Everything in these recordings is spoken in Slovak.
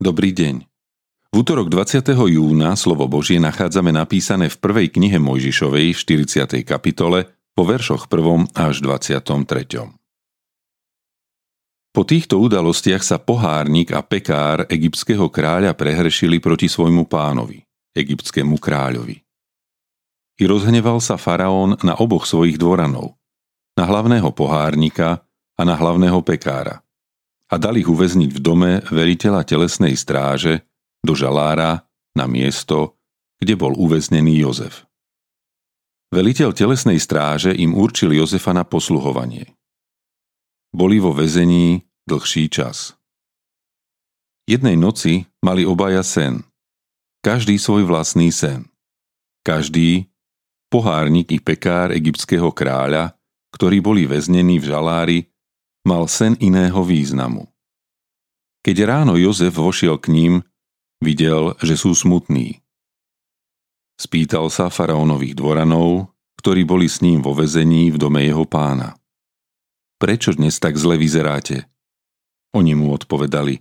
Dobrý deň. V útorok 20. júna slovo Božie nachádzame napísané v prvej knihe Mojžišovej 40. kapitole po veršoch 1. až 23. Po týchto udalostiach sa pohárnik a pekár egyptského kráľa prehrešili proti svojmu pánovi, egyptskému kráľovi. I rozhneval sa faraón na oboch svojich dvoranov, na hlavného pohárnika a na hlavného pekára – a dal ich uväzniť v dome veriteľa telesnej stráže do žalára na miesto, kde bol uväznený Jozef. Veliteľ telesnej stráže im určil Jozefa na posluhovanie. Boli vo väzení dlhší čas. Jednej noci mali obaja sen. Každý svoj vlastný sen. Každý, pohárnik i pekár egyptského kráľa, ktorí boli väznení v žalári, mal sen iného významu. Keď ráno Jozef vošiel k ním, videl, že sú smutní. Spýtal sa faraónových dvoranov, ktorí boli s ním vo vezení v dome jeho pána. Prečo dnes tak zle vyzeráte? Oni mu odpovedali.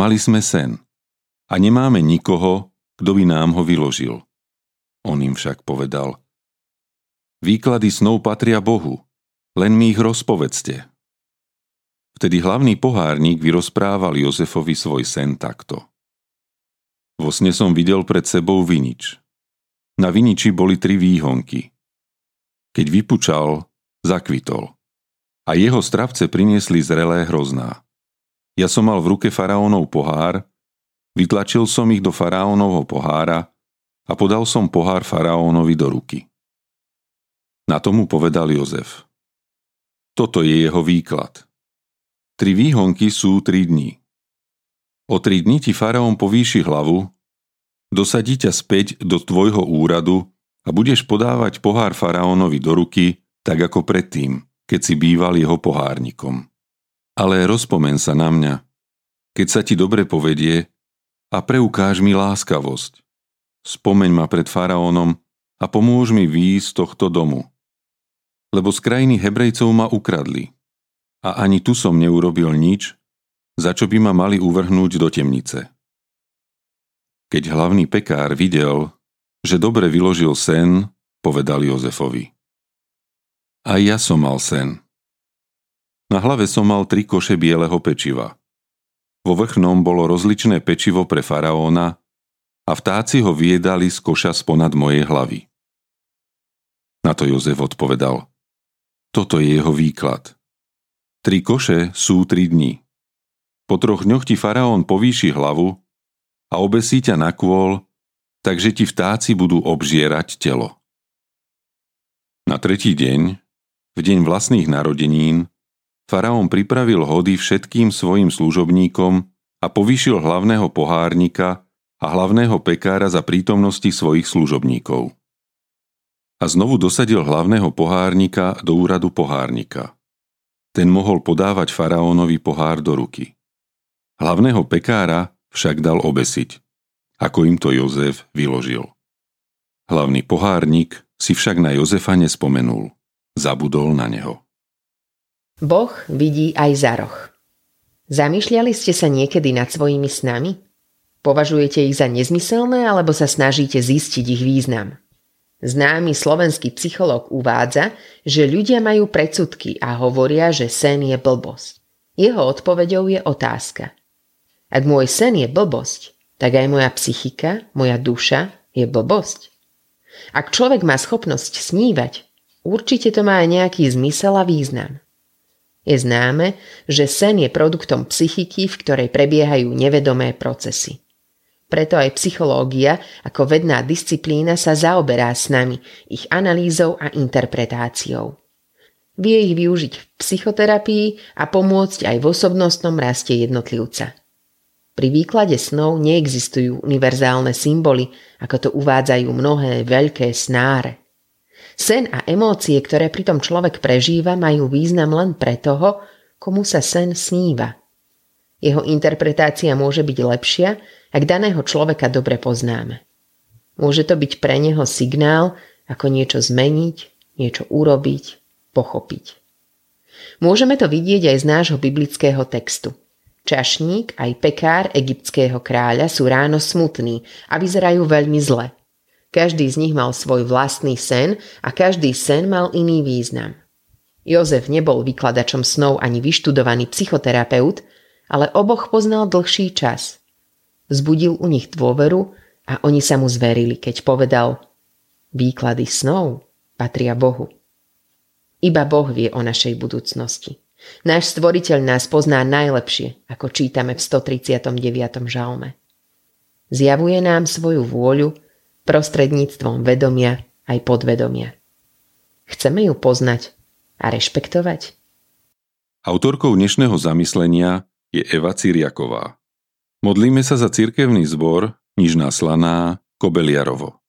Mali sme sen a nemáme nikoho, kto by nám ho vyložil. On im však povedal. Výklady snov patria Bohu, len mi ich rozpovedzte. Vtedy hlavný pohárnik vyrozprával Jozefovi svoj sen takto. Vo sne som videl pred sebou vinič. Na viniči boli tri výhonky. Keď vypučal, zakvitol. A jeho stravce priniesli zrelé hrozná. Ja som mal v ruke faraónov pohár, vytlačil som ich do faraónovho pohára a podal som pohár faraónovi do ruky. Na tomu povedal Jozef. Toto je jeho výklad – Tri výhonky sú tri dni. O tri dni ti faraón povýši hlavu, dosadí ťa späť do tvojho úradu a budeš podávať pohár faraónovi do ruky, tak ako predtým, keď si býval jeho pohárnikom. Ale rozpomen sa na mňa, keď sa ti dobre povedie a preukáž mi láskavosť. Spomeň ma pred faraónom a pomôž mi výjsť z tohto domu. Lebo z krajiny Hebrejcov ma ukradli a ani tu som neurobil nič, za čo by ma mali uvrhnúť do temnice. Keď hlavný pekár videl, že dobre vyložil sen, povedal Jozefovi. Aj ja som mal sen. Na hlave som mal tri koše bieleho pečiva. Vo vrchnom bolo rozličné pečivo pre faraóna a vtáci ho vyjedali z koša sponad mojej hlavy. Na to Jozef odpovedal. Toto je jeho výklad. Tri koše sú tri dni. Po troch dňoch ti faraón povýši hlavu a obesí ťa na kôl, takže ti vtáci budú obžierať telo. Na tretí deň, v deň vlastných narodenín, faraón pripravil hody všetkým svojim služobníkom a povýšil hlavného pohárnika a hlavného pekára za prítomnosti svojich služobníkov. A znovu dosadil hlavného pohárnika do úradu pohárnika. Ten mohol podávať faraónovi pohár do ruky. Hlavného pekára však dal obesiť, ako im to Jozef vyložil. Hlavný pohárnik si však na Jozefa nespomenul. Zabudol na neho. Boh vidí aj za roh. Zamýšľali ste sa niekedy nad svojimi snami? Považujete ich za nezmyselné alebo sa snažíte zistiť ich význam? Známy slovenský psychológ uvádza, že ľudia majú predsudky a hovoria, že sen je blbosť. Jeho odpoveďou je otázka. Ak môj sen je blbosť, tak aj moja psychika, moja duša je blbosť. Ak človek má schopnosť snívať, určite to má aj nejaký zmysel a význam. Je známe, že sen je produktom psychiky, v ktorej prebiehajú nevedomé procesy. Preto aj psychológia ako vedná disciplína sa zaoberá s nami, ich analýzou a interpretáciou. Vie ich využiť v psychoterapii a pomôcť aj v osobnostnom raste jednotlivca. Pri výklade snov neexistujú univerzálne symboly, ako to uvádzajú mnohé veľké snáre. Sen a emócie, ktoré pritom človek prežíva, majú význam len pre toho, komu sa sen sníva. Jeho interpretácia môže byť lepšia, ak daného človeka dobre poznáme. Môže to byť pre neho signál, ako niečo zmeniť, niečo urobiť, pochopiť. Môžeme to vidieť aj z nášho biblického textu. Čašník aj pekár egyptského kráľa sú ráno smutní a vyzerajú veľmi zle. Každý z nich mal svoj vlastný sen a každý sen mal iný význam. Jozef nebol vykladačom snov ani vyštudovaný psychoterapeut, ale oboch poznal dlhší čas. Zbudil u nich dôveru a oni sa mu zverili, keď povedal Výklady snov patria Bohu. Iba Boh vie o našej budúcnosti. Náš stvoriteľ nás pozná najlepšie, ako čítame v 139. žalme. Zjavuje nám svoju vôľu prostredníctvom vedomia aj podvedomia. Chceme ju poznať a rešpektovať? Autorkou dnešného zamyslenia je Eva Ciriaková. Modlíme sa za cirkevný zbor Nižná Slaná Kobeliarovo.